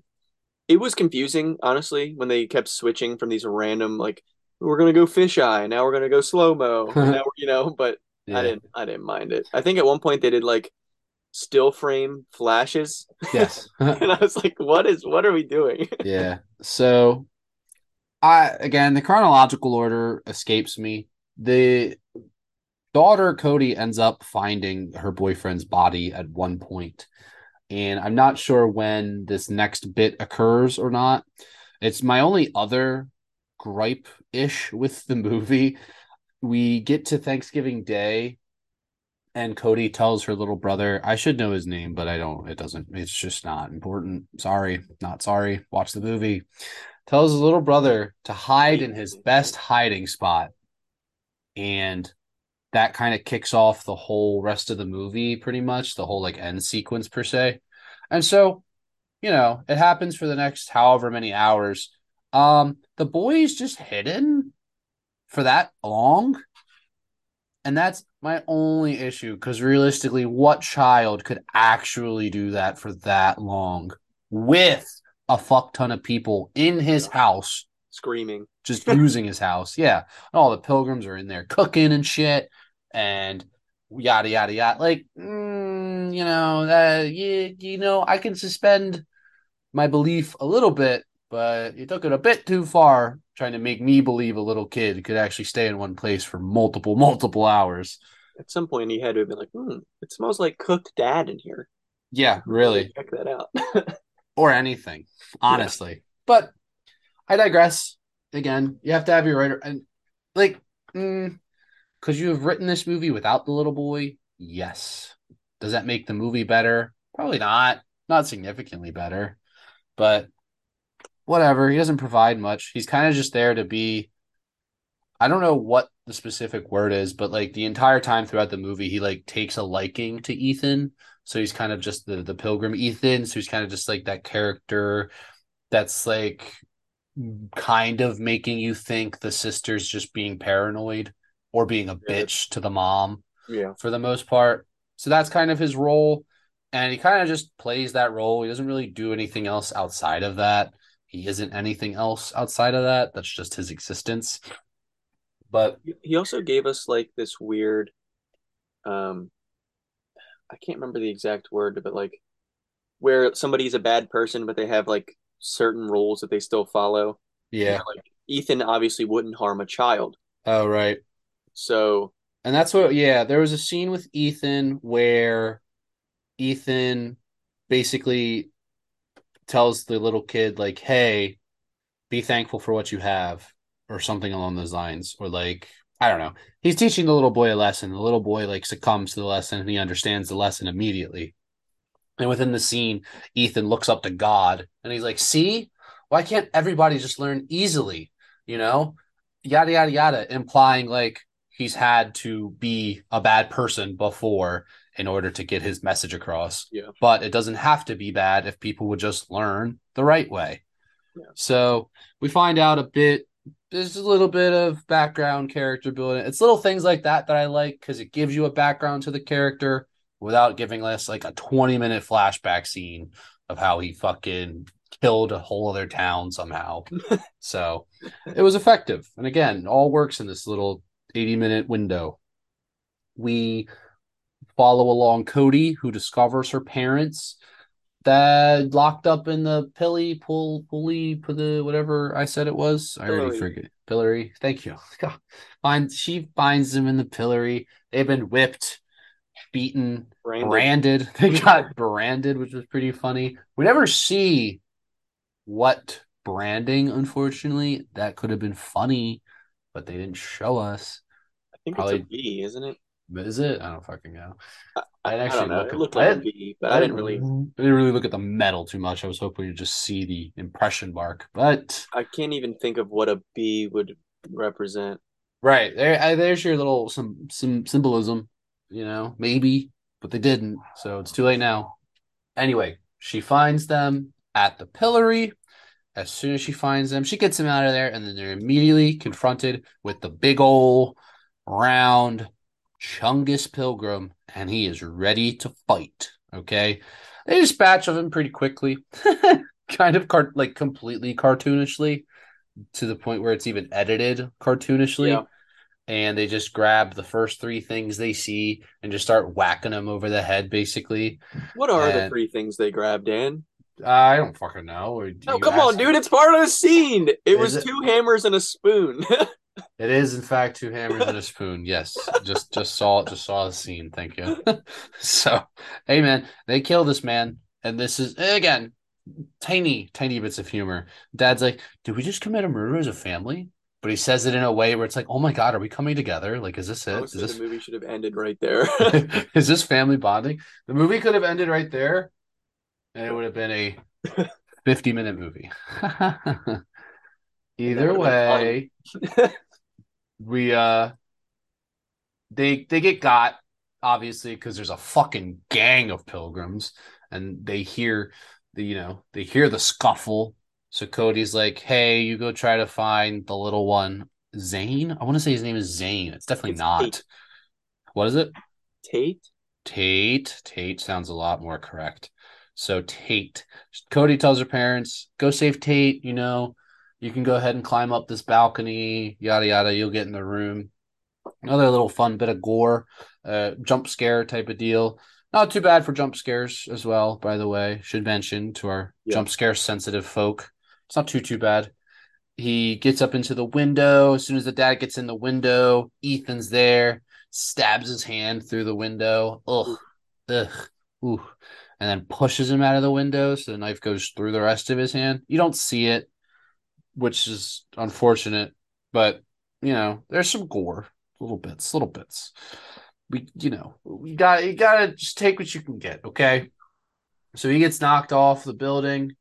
it was confusing honestly when they kept switching from these random like we're gonna go fisheye, now we're gonna go slow mo, [laughs] now we're, you know, but I didn't I didn't mind it. I think at one point they did like still frame flashes.
Yes. [laughs]
and I was like, what is what are we doing? [laughs]
yeah. So I again the chronological order escapes me. The daughter Cody ends up finding her boyfriend's body at one point, and I'm not sure when this next bit occurs or not. It's my only other gripe ish with the movie. We get to Thanksgiving Day and Cody tells her little brother, I should know his name, but I don't. It doesn't. It's just not important. Sorry, not sorry. Watch the movie. Tells his little brother to hide in his best hiding spot. And that kind of kicks off the whole rest of the movie, pretty much, the whole like end sequence per se. And so, you know, it happens for the next however many hours. Um, the boy is just hidden for that long. And that's my only issue because realistically, what child could actually do that for that long with a fuck ton of people in his house
screaming,
just using his house? Yeah, all the pilgrims are in there cooking and shit, and yada yada yada. Like, mm, you know, uh, you, you know, I can suspend my belief a little bit, but you took it a bit too far trying to make me believe a little kid could actually stay in one place for multiple, multiple hours.
At some point, he had to have been like, hmm, it smells like cooked dad in here.
Yeah, really.
Check that out. [laughs]
or anything, honestly. Yeah. But I digress. Again, you have to have your writer. And like, mm, could you have written this movie without the little boy? Yes. Does that make the movie better? Probably not. Not significantly better. But whatever. He doesn't provide much. He's kind of just there to be. I don't know what the specific word is, but like the entire time throughout the movie, he like takes a liking to Ethan. So he's kind of just the the pilgrim Ethan. So he's kind of just like that character that's like kind of making you think the sister's just being paranoid or being a bitch to the mom.
Yeah.
For the most part. So that's kind of his role. And he kind of just plays that role. He doesn't really do anything else outside of that. He isn't anything else outside of that. That's just his existence. But
he also gave us like this weird um I can't remember the exact word, but like where somebody's a bad person, but they have like certain rules that they still follow.
Yeah. You
know, like Ethan obviously wouldn't harm a child.
Oh, right.
So
and that's what yeah, there was a scene with Ethan where Ethan basically tells the little kid like, "Hey, be thankful for what you have," or something along those lines, or like I don't know. He's teaching the little boy a lesson. The little boy like succumbs to the lesson and he understands the lesson immediately. And within the scene, Ethan looks up to God and he's like, "See, why can't everybody just learn easily?" You know, yada yada yada, implying like he's had to be a bad person before in order to get his message across.
Yeah.
But it doesn't have to be bad if people would just learn the right way.
Yeah.
So we find out a bit there's a little bit of background character building. It's little things like that that I like because it gives you a background to the character without giving us like a 20 minute flashback scene of how he fucking killed a whole other town somehow. [laughs] so it was effective. And again, all works in this little 80 minute window. We follow along Cody, who discovers her parents that locked up in the pilly pull pulley put the whatever I said it was. I pillory. already forget. Pillory. Thank you. [laughs] Find she finds them in the pillory. They've been whipped, beaten, branded. branded. [laughs] They got branded, which was pretty funny. We never see what branding, unfortunately. That could have been funny but they didn't show us.
I think Probably, it's a B, isn't it?
Is it? I don't fucking know.
I, I actually I look at, it looked like a B, but I, I didn't really. I
didn't really look at the metal too much. I was hoping to just see the impression mark, but
I can't even think of what a B would represent.
Right there, there's your little some some symbolism. You know, maybe, but they didn't, so it's too late now. Anyway, she finds them at the pillory as soon as she finds them, she gets them out of there, and then they're immediately confronted with the big old round Chungus Pilgrim, and he is ready to fight. Okay, they dispatch of him pretty quickly, [laughs] kind of car- like completely cartoonishly, to the point where it's even edited cartoonishly. Yeah. And they just grab the first three things they see and just start whacking them over the head, basically.
What are the three things they grabbed, Dan?
I don't fucking know.
No, come on, dude. It's part of the scene. It
Is
was
it?
two hammers and a spoon. [laughs]
It is in fact two hammers and a spoon. Yes, just just saw just saw the scene. Thank you. [laughs] so, hey man, they kill this man, and this is again tiny tiny bits of humor. Dad's like, "Did we just commit a murder as a family?" But he says it in a way where it's like, "Oh my god, are we coming together? Like, is this it? Is this
the movie should have ended right there. [laughs]
is this family bonding?" The movie could have ended right there, and it would have been a fifty minute movie. [laughs] Either way, [laughs] we uh they they get got obviously because there's a fucking gang of pilgrims and they hear the you know they hear the scuffle so cody's like hey you go try to find the little one. Zane? I want to say his name is zane. It's definitely
It's
not.
Tate.
what is it?
Tate?
tate? Tate sounds a lot more correct. So tate. Cody tells her parents go save tate you know? You can go ahead and climb up this balcony yada yada you'll get in the room. Another little fun bit of gore uh jump scare type of deal. Not too bad for jump scares as well by the way should mention to our
Yeah.
jump scare sensitive folk it's not too too bad. He gets up into the window. As soon as the dad gets in the window ethan's there stabs his hand through the window. Ugh ugh ooh. And then pushes him out of the window so the knife goes through the rest of his hand. You don't see it which is unfortunate but you know there's some gore. Little bits little bits. We you know we got you gotta just take what you can get okay? So he gets knocked off the building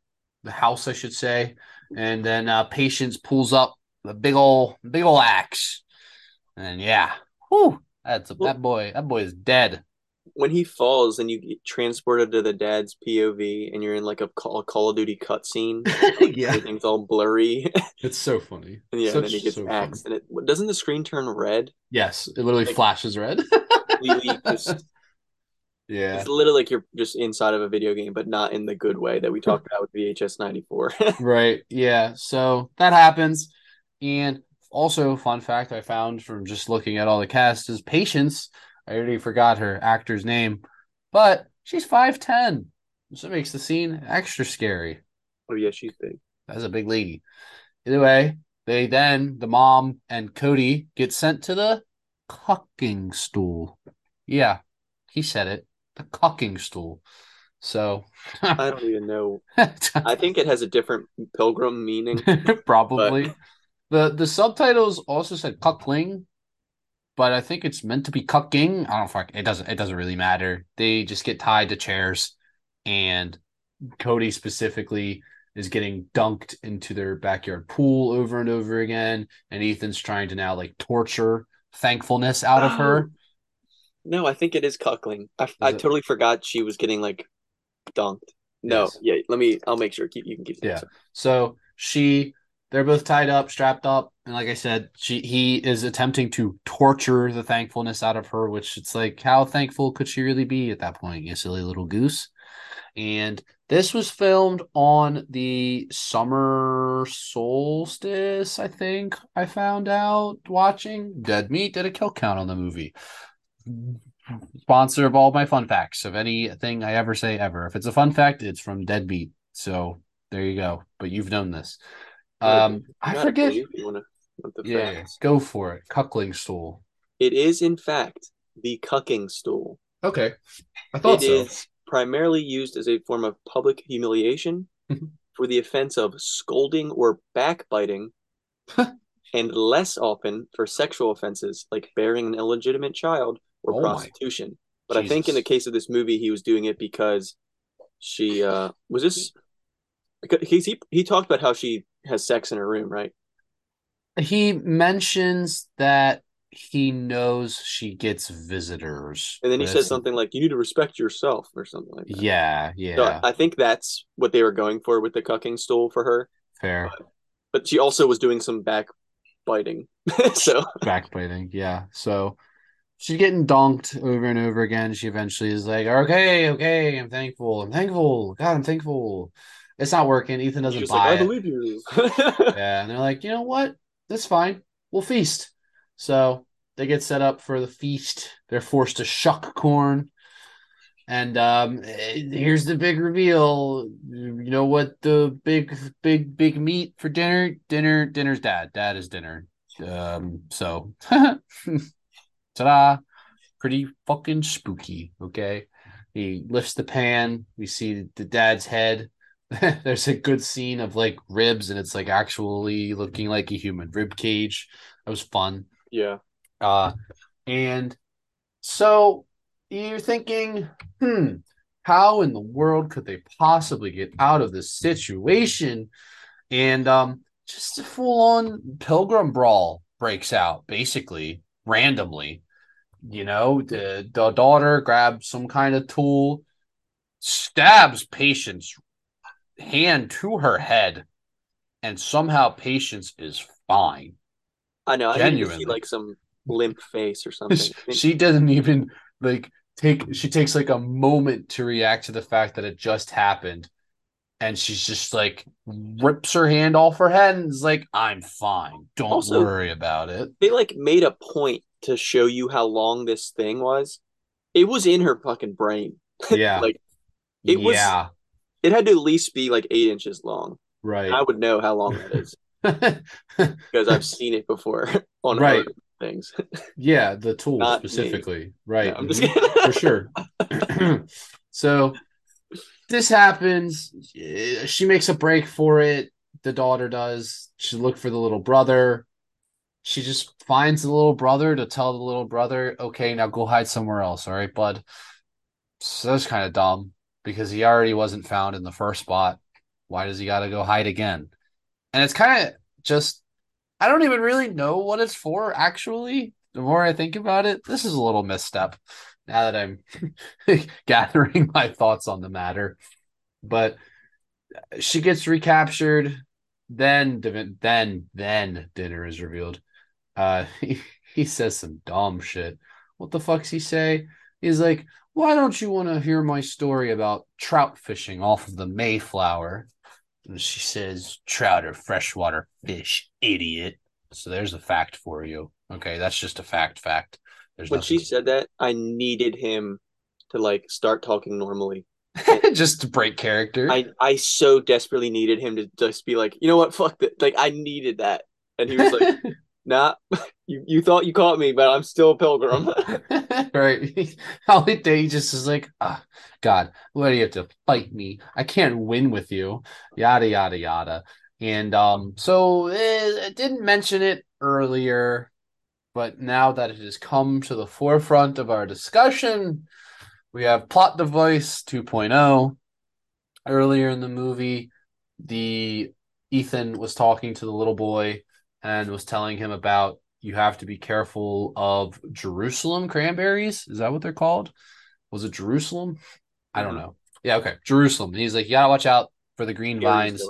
the house i should say and then uh patience pulls up the big old big old axe and yeah whew, that's a, that boy that boy is dead
When he falls and you get transported to the dad's POV and you're in like a Call, Call of Duty cutscene, [laughs]
yeah
everything's all blurry. [laughs]
it's so funny
and yeah, and then he gets
so funny.
axed. And it doesn't the screen turn red?
yes it literally
Like-
flashes red [laughs]
Completely just
yeah
It's literally like you're just inside of a video game, but not in the good way that we talked about with VHS 94. [laughs]
Right. Yeah. So that happens. And also, fun fact I found from just looking at all the cast is Patience. I already forgot her actor's name, but she's 5'10. So it makes the scene extra scary.
oh, yeah, she's big.
That's a big lady. Either way, they then, the mom and Cody get sent to the cucking stool. Yeah, he said it. The cucking stool. So,
I don't even know. I think it has a different pilgrim meaning. [laughs]
Probably. The the subtitles also said cuckling, but I think it's meant to be cucking. I don't fuck it doesn't it doesn't really matter. They just get tied to chairs and Cody specifically is getting dunked into their backyard pool over and over again and Ethan's trying to now like torture thankfulness out of her.
Oh, No, I think it is cuckling. I, I
it?
totally forgot she was getting like dunked. No,
Yes.
yeah, let me, I'll make sure. Keep You can keep
Yeah. So she, they're both tied up, strapped up, and like I said, she he is attempting to torture the thankfulness out of her, which it's like, how thankful could she really be at that point, you silly little goose? And this was filmed on the summer solstice, I think. I found out watching Dead Meat did a kill count on the movie. Sponsor of all my fun facts of anything I ever say ever. If it's a fun fact, it's from Dead Meat. So there you go. But you've known this. Um, I
got it for
forget.
you if you wanna- the
Yeah,
facts.
go for it. Cuckling stool.
It is, in fact, the cucking stool.
Okay, I thought
it so. It is primarily used as a form of public humiliation
Mhm.
for the offense of scolding or backbiting, [laughs] and less often for sexual offenses like bearing an illegitimate child or
Oh
prostitution. But I think in the case of this movie, he was doing it because she uh was this because he he, talked about how she has sex in her room, right?
He mentions that he knows she gets visitors.
And then he
but
says something like, "You need to respect yourself" or something like that.
Yeah, yeah,
So I think that's what they were going for with the cucking stool for her.
fair.
But she also was doing some backbiting. [laughs] so
Backbiting, yeah. So she's getting donked over and over again. She eventually is like, okay, okay, I'm thankful. I'm thankful. God, I'm thankful. It's not working. Ethan doesn't
she's
buy
like, I
it.
believe you. [laughs]
Yeah, and they're like, you know what? That's fine. We'll feast. So they get set up for the feast. They're forced to shuck corn. And um, here's the big reveal. You know what the big, big, big meat for dinner? Dinner, dinner's dad. Dad is dinner. Um, so, [laughs] ta-da! Pretty fucking spooky. Okay, he lifts the pan. We see the dad's head. [laughs] There's a good scene of like ribs, and it's like actually looking like a human rib cage. That was fun.
Yeah.
Uh, and so you're thinking, hmm, how in the world could they possibly get out of this situation? And um, just a full on pilgrim brawl breaks out, basically, randomly. You know, the, the daughter grabs some kind of tool, stabs Patience hand to her head, and somehow Patience is fine.
I know. I didn't see like some limp face or something. [laughs]
she doesn't even like take she takes like a moment to react to the fact that it just happened and she's just like rips her hand off her head and is like i'm fine don't also, worry about it
they like made a point to show you how long this thing was it was in her fucking brain [laughs]
yeah
like it was yeah it had to at least be like eight inches long
right
i would know how long that is [laughs] because i've seen it before [laughs] on right things.
Yeah, the tool Not specifically. Me. Right. No, mm-hmm. For sure. [clears throat] so this happens. She makes a break for it. The daughter does. She look for the little brother. She just finds the little brother to tell the little brother, okay, now go hide somewhere else. All right, bud. So that's kind of dumb because he already wasn't found in the first spot. Why does he got to go hide again? And it's kind of just I don't even really know what it's for, actually. The more I think about it, this is a little misstep now that I'm [laughs] gathering my thoughts on the matter. But she gets recaptured. Then, then, then dinner is revealed. Uh, [laughs] he, he says some dumb shit. What the fuck's he say? He's like, why don't you want to hear my story about trout fishing off of the Mayflower? And she says, trout are freshwater fish, idiot. So there's a fact for you. Okay, that's just a fact. Fact.
There's when she said that, I needed him to like start talking normally. [laughs]
just to break character.
I I so desperately needed him to just be like, you know what, fuck that. Like I needed that, and he was like, [laughs] "Nah, [laughs] you you thought you caught me, but I'm still a pilgrim." [laughs] [laughs]
right. All day just is like, oh, God, why do you have to fight me? I can't win with you. Yada yada yada. And um, so eh, didn't mention it earlier, but now that it has come to the forefront of our discussion, we have plot device 2.0. Earlier in the movie, the Ethan was talking to the little boy and was telling him about you have to be careful of Jerusalem cranberries. Is that what they're called? Was it Jerusalem? I don't know. Yeah, okay. Jerusalem. And he's like, you gotta watch out for the green vines.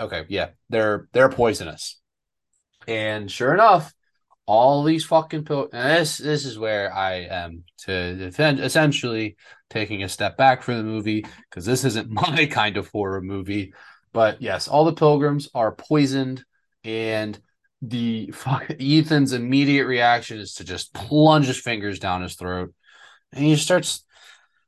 Okay, yeah, they're they're poisonous. And sure enough, all these fucking pil- and this this is where I am to defend essentially taking a step back from the movie because this isn't [laughs] my kind of horror movie. But yes, all the pilgrims are poisoned, and the fuck, Ethan's immediate reaction is to just plunge his fingers down his throat, and he starts.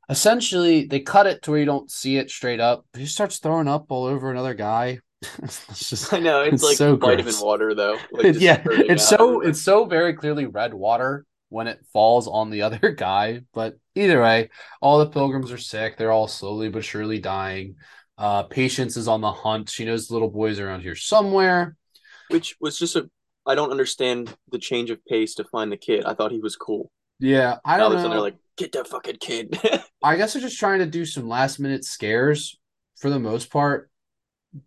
Essentially, they cut it to where you don't see it straight up. He starts throwing up all over another guy [laughs]
it's just I know it's, it's like so vitamin gross. water though.
Like [laughs] yeah, it's so it's so very clearly red water when it falls on the [laughs] other guy. But either way, all the pilgrims are sick. They're all slowly but surely dying. Uh, Patience is on the hunt. She knows the little boys around here somewhere.
Which was just a I don't understand the change of pace to find the kid. I thought he was cool.
Yeah, I don't
know. They're like, get that fucking kid. [laughs]
I guess they're just trying to do some last minute scares for the most part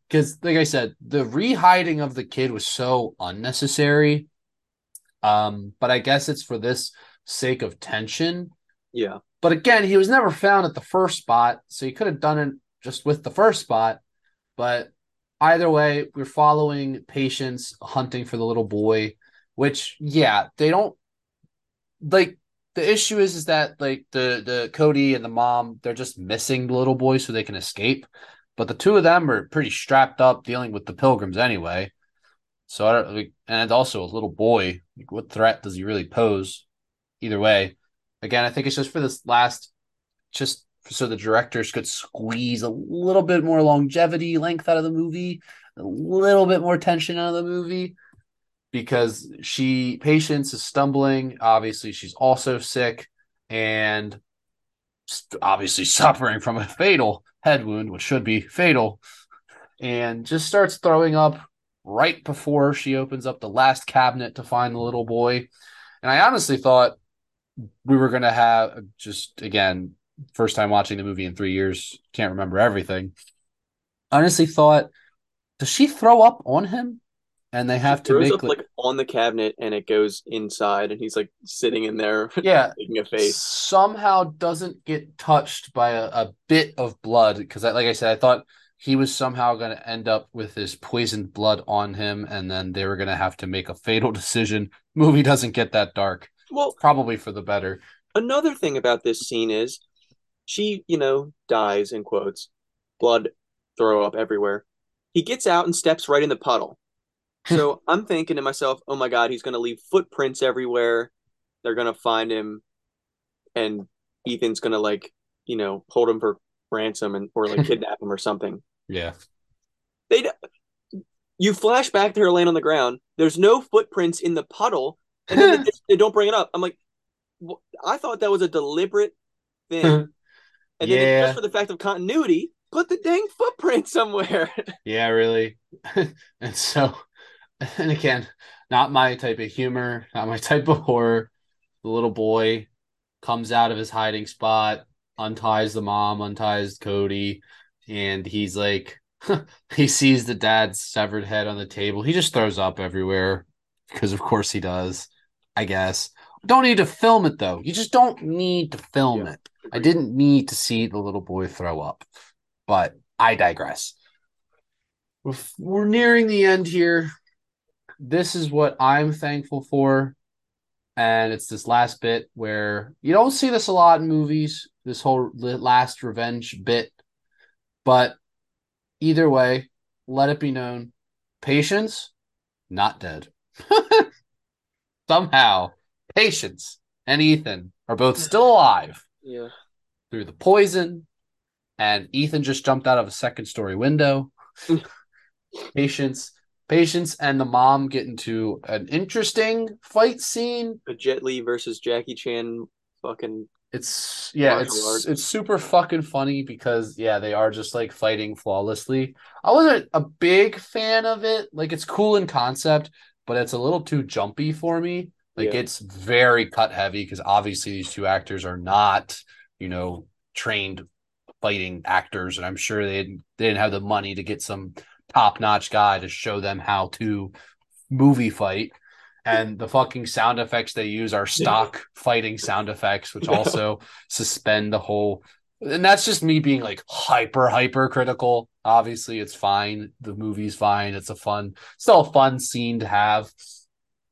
because like I said, the rehiding of the kid was so unnecessary. Um, but I guess it's for this sake of tension.
Yeah.
But again, he was never found at the first spot, so he could have done it just with the first spot. But either way, we're following Patience hunting for the little boy, which yeah, they don't like the issue is is that like the the Cody and the mom, they're just missing the little boy so they can escape. But the two of them are pretty strapped up dealing with the pilgrims anyway. So I don't, like, and also a little boy. Like, what threat does he really pose? Either way, again, I think it's just for this last, just so the directors could squeeze a little bit more longevity, length out of the movie, a little bit more tension out of the movie, because she patience is stumbling. Obviously, she's also sick and obviously suffering from a fatal head wound, which should be fatal, and just starts throwing up right before she opens up the last cabinet to find the little boy. And I honestly thought we were going to have just again first time watching the movie in three years can't remember everything. Honestly thought does she throw up on him? And they have to make
up like, like on the cabinet and it goes inside and he's like sitting in there [laughs]
yeah.
making a face.
Somehow doesn't get touched by a, a bit of blood because like i said i thought he was somehow going to end up with this poisoned blood on him and then they were going to have to make a fatal [laughs] decision. Movie doesn't get that dark.
Well
probably for the better.
Another thing about this scene is she you know dies in quotes blood throw up everywhere. He gets out and steps right in the puddle. [laughs] So i'm thinking to myself oh my god he's going to leave footprints everywhere. They're going to find him and ethan's going to like you know hold him for ransom and or like [laughs] kidnap him or something.
Yeah.
They you flash back to her laying on the ground. There's no footprints in the puddle and then they, [laughs] just, they don't bring it up. I'm like i thought that was a deliberate thing and then
Yeah.
just for the fact of continuity put the dang footprint [laughs] somewhere
Yeah, really. [laughs] and so, [laughs] and again, not my type of humor, not my type of horror. The little boy comes out of his hiding spot, unties the mom, unties Cody, and he's like, he sees the dad's severed head on the table. He just throws up everywhere because, of course, he does, I guess. Don't need to film it though. You just don't need to film
Yeah.
it. I didn't need to see the little boy throw up, but I digress. We're, nearing the end here. This is what I'm thankful for. And it's this last bit where you don't see this a lot in movies, this whole last revenge bit. But either way, let it be known patience, not dead. [laughs] Somehow, patience and Ethan are both still alive
yeah
through the poison, and Ethan just jumped out of a second story window. [laughs] patience, patience, and the mom get into an interesting fight scene.
a jet li versus jackie chan fucking
It's yeah, it's
arts.
it's super fucking funny because yeah, they are just like fighting flawlessly. I wasn't a big fan of it. Like it's cool in concept, but it's a little too jumpy for me. Like
Yeah.
it's very cut heavy because obviously these two actors are not, you know, trained fighting actors, and I'm sure they didn't, they didn't have the money to get some top notch guy to show them how to movie fight. And the fucking sound effects they use are stock fighting sound effects, which [laughs] also suspend the whole. And that's just me being like hyper, hyper critical. Obviously, it's fine. The movie's fine. It's a fun, still a fun scene to have.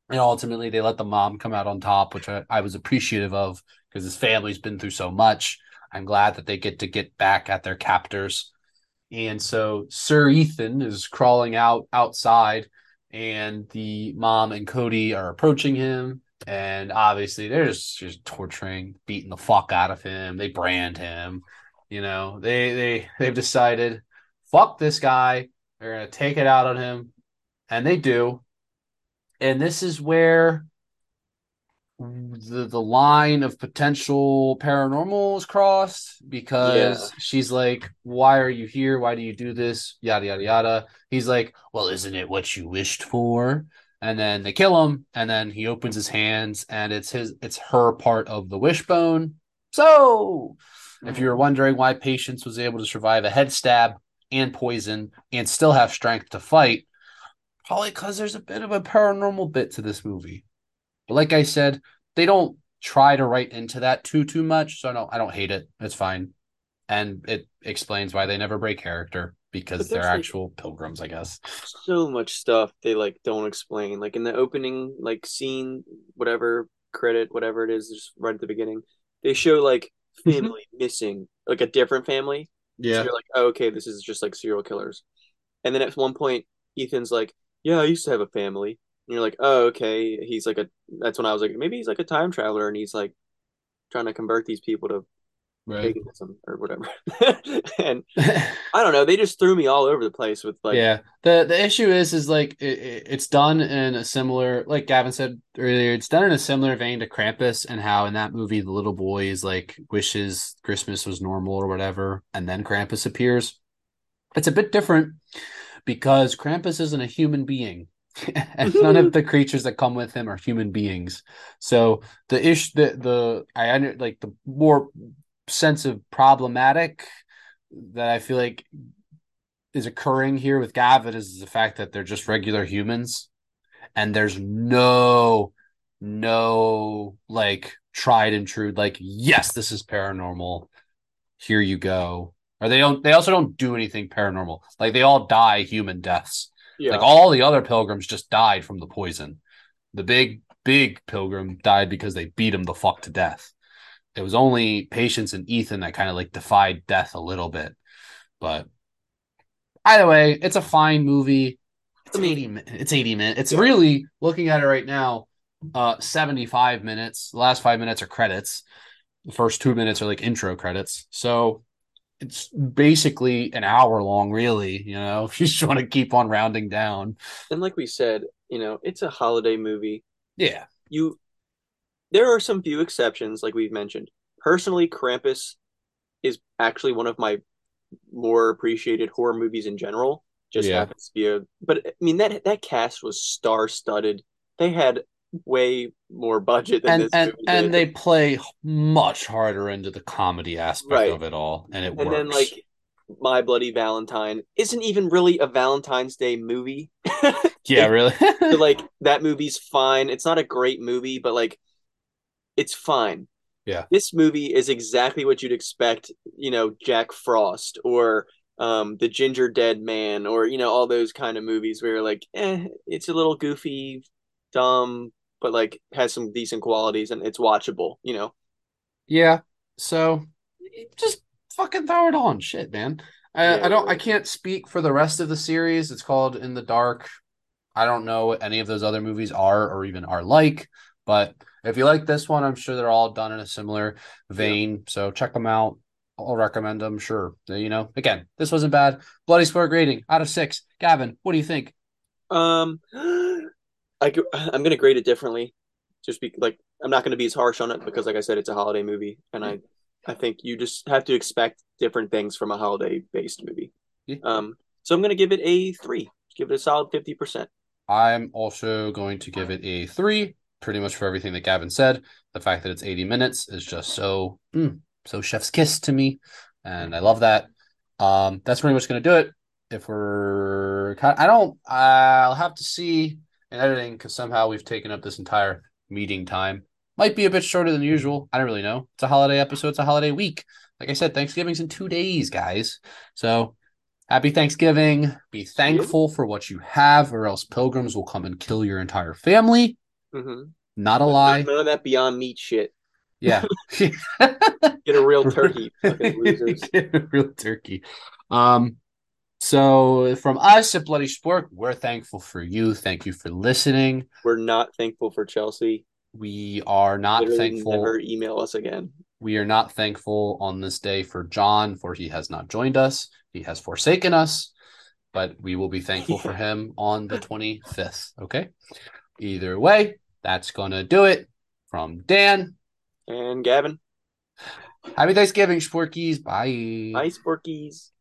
And ultimately, they let the mom come out on top, which I, I was appreciative of because his family's been through so much. I'm glad that they get to get back at their captors. And so Sir Ethan is crawling out outside, and the mom and Cody are approaching him. And obviously, they're just, just torturing, beating the fuck out of him. They brand him. You know, they they they've decided, fuck this guy. They're gonna take it out on him, and they do. And this is where the the line of potential paranormal is crossed because
Yeah.
she's like, "Why are you here? Why do you do this?" Yada yada yada. He's like, "Well, isn't it what you wished for?" And then they kill him, and then he opens his hands, and it's his, it's her part of the wishbone. So, if mm-hmm. you were wondering why Patience was able to survive a head stab and poison and still have strength to fight, probably because there's a bit of a paranormal bit to this movie. But like I said, they don't try to write into that too too much, so I don't I don't hate it. It's fine, and it explains why they never break character because they're
like-
actual pilgrims, I guess.
so much stuff they like don't explain. Like in the opening, like scene, whatever credit, whatever it is, just right at the beginning, they show like mm-hmm. family missing, like a different family. So you're like, oh, okay, this is just like serial killers. And then at one point, Ethan's like, yeah, I used to have a family. And you're like, oh, okay. He's like a. That's when I was like, maybe he's like a time traveler, and he's like trying to convert these people to
Right.
paganism or whatever. [laughs] and [laughs] I don't know. They just threw me all over the place with like,
yeah. The the issue is is like it, it- it's done in a similar like Gavin said earlier, it's done in a similar vein to Krampus and how in that movie the little boy is like wishes Christmas was normal or whatever, and then Krampus appears. It's a bit different because Krampus isn't a human being. [laughs] and none of the [laughs] creatures that come with him are human beings. So the ish the the I under like the more sense of problematic that I feel like is occurring here with Gavin is the fact that they're just regular humans and there's no no like tried and true like yes this is paranormal here you go or they don't they also don't do anything paranormal like they all die human deaths
yeah,
like all the other pilgrims just died from the poison the big big pilgrim died because they beat him the fuck to death it was only patience and ethan that kind of like defied death a little bit but either way, it's a fine movie. It's
I
80 it's 80 minutes. It's
Yeah.
really looking at it right now, uh 75 minutes. The last 5 minutes are credits. The first 2 minutes are like intro credits. So it's basically an hour long really, you know, [laughs] if you just want to keep on rounding down.
and like we said, you know, it's a holiday movie.
Yeah.
You, there are some few exceptions, like we've mentioned. Personally, Krampus is actually one of my more appreciated horror movies in general. Just
Yeah.
happens to be a, but I mean that that cast was star studded. They had way more budget than
And
this
and and
did.
they play much harder into the comedy aspect
Right.
of it all and it
and
works.
then like My Bloody Valentine isn't even really a Valentine's Day movie. [laughs]
yeah, really. [laughs]
So, like [laughs] that movie's fine. It's not a great movie, but like it's fine.
Yeah.
This movie is exactly what you'd expect, you know, Jack Frost or um The Gingerdead Man or you know all those kind of movies where like eh it's a little goofy, dumb, but like has some decent qualities and it's watchable, you know.
Yeah. So just fucking throw it on. Shit, man. I,
Yeah,
I don't I can't speak for the rest of the series. It's called In the Dark. I don't know what any of those other movies are or even are like, but if you like this one, I'm sure they're all done in a similar vein. So check them out. I'll recommend them, sure. You know, again, this wasn't bad. Bloody Spork rating out of six. Gavin, what do you think?
Um, I [sighs] I'm gonna grade it differently, just be like I'm not gonna be as harsh on it because, like I said, it's a holiday movie, and I I think you just have to expect different things from a holiday based movie.
Yeah.
Um, so I'm gonna give it a three. Give it a solid fifty percent.
I'm also going to give it a three, pretty much for everything that Gavin said. The fact that it's 80 minutes is just so mm, so chef's kiss to me, and I love that. Um, that's pretty much going to do it. If we're, I don't, I'll have to see in editing because somehow we've taken up this entire meeting time. Might be a bit shorter than usual. I don't really know. It's a holiday episode. It's a holiday week. Like I said, Thanksgiving's in two days, guys. So happy Thanksgiving. Be thankful for what you have, or else pilgrims will come and kill your entire family.
Mm-hmm.
Not a lie.
None of that Beyond Meat shit.
Yeah. [laughs]
Get a real turkey, fucking [laughs] losers.
Get a real turkey. Um, so from us at Bloody Spork, we're thankful for you. Thank you for listening.
We're not thankful for Chelsea.
We are not
Literally
thankful.
Never email us again.
We are not thankful on this day for John, for he has not joined us. He has forsaken us, but we will be thankful for [laughs] him on the 25th. Okay. Either way, that's going to do it from Dan.
And Gavin,
Happy Thanksgiving, Sporkies. Bye.
Bye, porkies.